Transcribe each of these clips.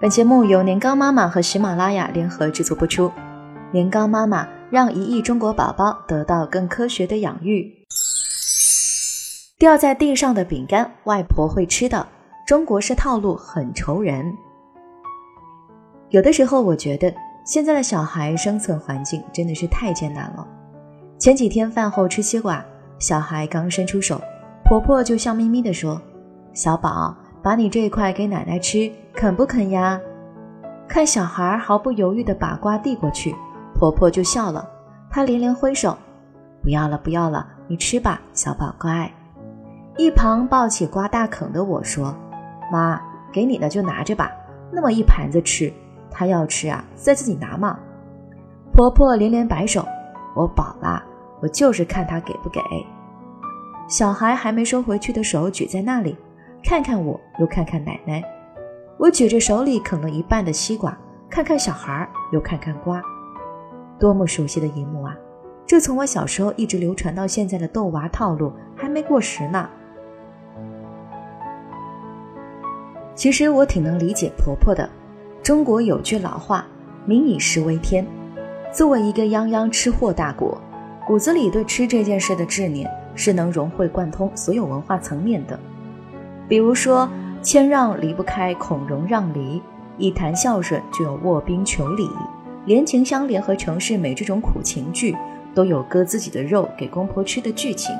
本节目由年糕妈妈和喜马拉雅联合制作播出。年糕妈妈让一亿中国宝宝得到更科学的养育。掉在地上的饼干，外婆会吃的。中国式套路很愁人。有的时候，我觉得现在的小孩生存环境真的是太艰难了。前几天饭后吃西瓜，小孩刚伸出手，婆婆就笑眯眯地说：“小宝，把你这一块给奶奶吃。”肯不肯呀？看小孩毫不犹豫地把瓜递过去，婆婆就笑了。她连连挥手：“不要了，不要了，你吃吧，小宝乖。”一旁抱起瓜大啃的我说：“妈，给你的就拿着吧，那么一盘子吃，他要吃啊，再自己拿嘛。”婆婆连连摆手：“我饱了，我就是看他给不给。”小孩还没收回去的手举在那里，看看我，又看看奶奶。我举着手里啃了一半的西瓜，看看小孩，又看看瓜，多么熟悉的一幕啊！这从我小时候一直流传到现在的逗娃套路还没过时呢。其实我挺能理解婆婆的。中国有句老话：“民以食为天。”作为一个泱泱吃货大国，骨子里对吃这件事的执念是能融会贯通所有文化层面的。比如说。谦让离不开孔融让梨，一谈孝顺就有卧冰求鲤，连情相连和程世美这种苦情剧都有割自己的肉给公婆吃的剧情。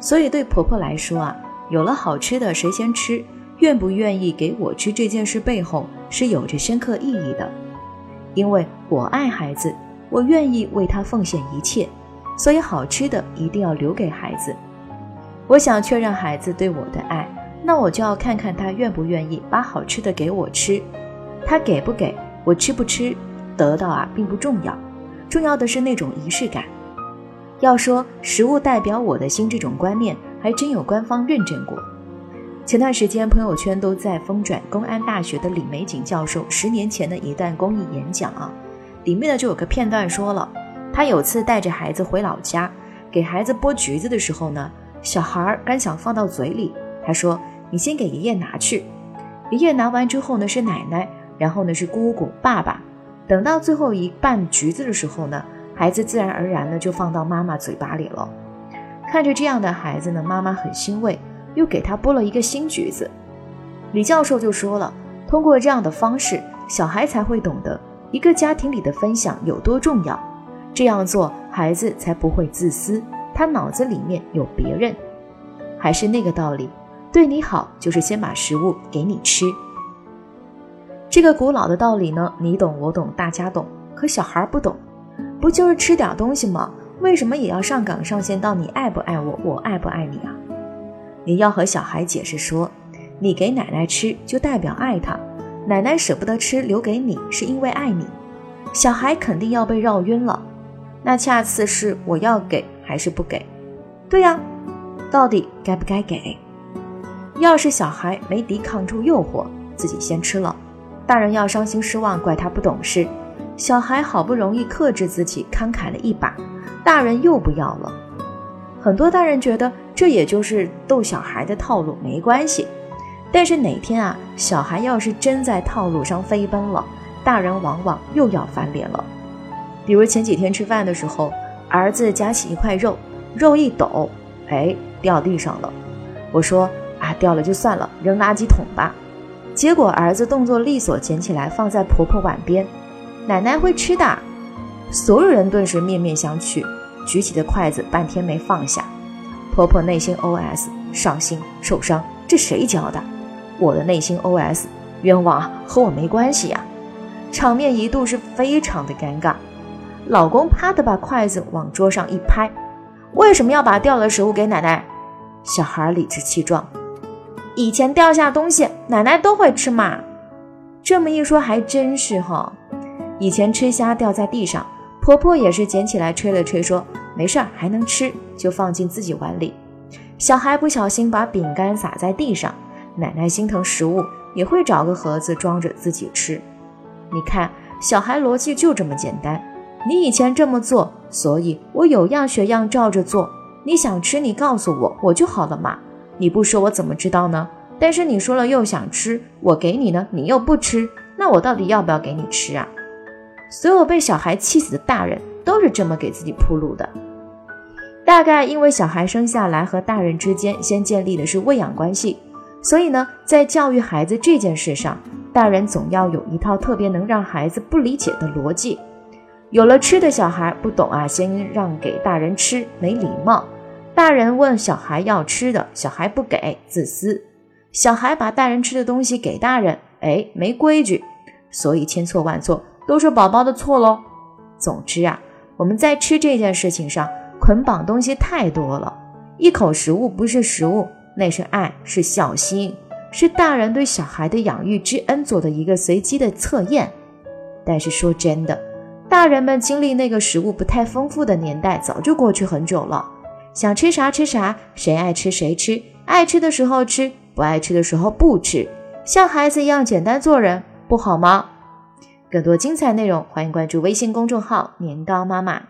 所以对婆婆来说啊，有了好吃的谁先吃，愿不愿意给我吃这件事背后是有着深刻意义的。因为我爱孩子，我愿意为他奉献一切，所以好吃的一定要留给孩子。我想确认孩子对我的爱。那我就要看看他愿不愿意把好吃的给我吃，他给不给我吃不吃，得到啊并不重要，重要的是那种仪式感。要说食物代表我的心这种观念，还真有官方认证过。前段时间朋友圈都在疯转公安大学的李玫瑾教授十年前的一段公益演讲啊，里面呢就有个片段说了，他有次带着孩子回老家，给孩子剥橘子的时候呢，小孩儿刚想放到嘴里。他说：“你先给爷爷拿去。”爷爷拿完之后呢，是奶奶，然后呢是姑姑、爸爸。等到最后一半橘子的时候呢，孩子自然而然的就放到妈妈嘴巴里了。看着这样的孩子呢，妈妈很欣慰，又给他剥了一个新橘子。李教授就说了：“通过这样的方式，小孩才会懂得一个家庭里的分享有多重要。这样做，孩子才不会自私，他脑子里面有别人。还是那个道理。”对你好，就是先把食物给你吃。这个古老的道理呢，你懂我懂，大家懂，可小孩不懂。不就是吃点东西吗？为什么也要上纲上线到你爱不爱我，我爱不爱你啊？你要和小孩解释说，你给奶奶吃就代表爱她，奶奶舍不得吃留给你是因为爱你。小孩肯定要被绕晕了。那下次是我要给还是不给？对呀，到底该不该给？要是小孩没抵抗住诱惑，自己先吃了，大人要伤心失望，怪他不懂事。小孩好不容易克制自己，慷慨了一把，大人又不要了。很多大人觉得这也就是逗小孩的套路，没关系。但是哪天啊，小孩要是真在套路上飞奔了，大人往往又要翻脸了。比如前几天吃饭的时候，儿子夹起一块肉，肉一抖，哎，掉地上了。我说。啊，掉了就算了，扔垃圾桶吧。结果儿子动作利索，捡起来放在婆婆碗边。奶奶会吃的。所有人顿时面面相觑，举起的筷子半天没放下。婆婆内心 OS：伤心受伤，这谁教的？我的内心 OS：冤枉，和我没关系呀。场面一度是非常的尴尬。老公啪的把筷子往桌上一拍：为什么要把掉了食物给奶奶？小孩理直气壮。以前掉下东西，奶奶都会吃嘛。这么一说，还真是哈。以前吃虾掉在地上，婆婆也是捡起来吹了吹，说没事儿，还能吃，就放进自己碗里。小孩不小心把饼干撒在地上，奶奶心疼食物，也会找个盒子装着自己吃。你看，小孩逻辑就这么简单。你以前这么做，所以我有样学样照着做。你想吃，你告诉我，我就好了嘛。你不说我怎么知道呢？但是你说了又想吃，我给你呢，你又不吃，那我到底要不要给你吃啊？所有被小孩气死的大人都是这么给自己铺路的。大概因为小孩生下来和大人之间先建立的是喂养关系，所以呢，在教育孩子这件事上，大人总要有一套特别能让孩子不理解的逻辑。有了吃的小孩不懂啊，先让给大人吃，没礼貌。大人问小孩要吃的，小孩不给，自私。小孩把大人吃的东西给大人，哎，没规矩。所以千错万错都是宝宝的错喽。总之啊，我们在吃这件事情上捆绑东西太多了。一口食物不是食物，那是爱，是孝心，是大人对小孩的养育之恩做的一个随机的测验。但是说真的，大人们经历那个食物不太丰富的年代早就过去很久了。想吃啥吃啥，谁爱吃谁吃，爱吃的时候吃，不爱吃的时候不吃，像孩子一样简单做人，不好吗？更多精彩内容，欢迎关注微信公众号“年糕妈妈”。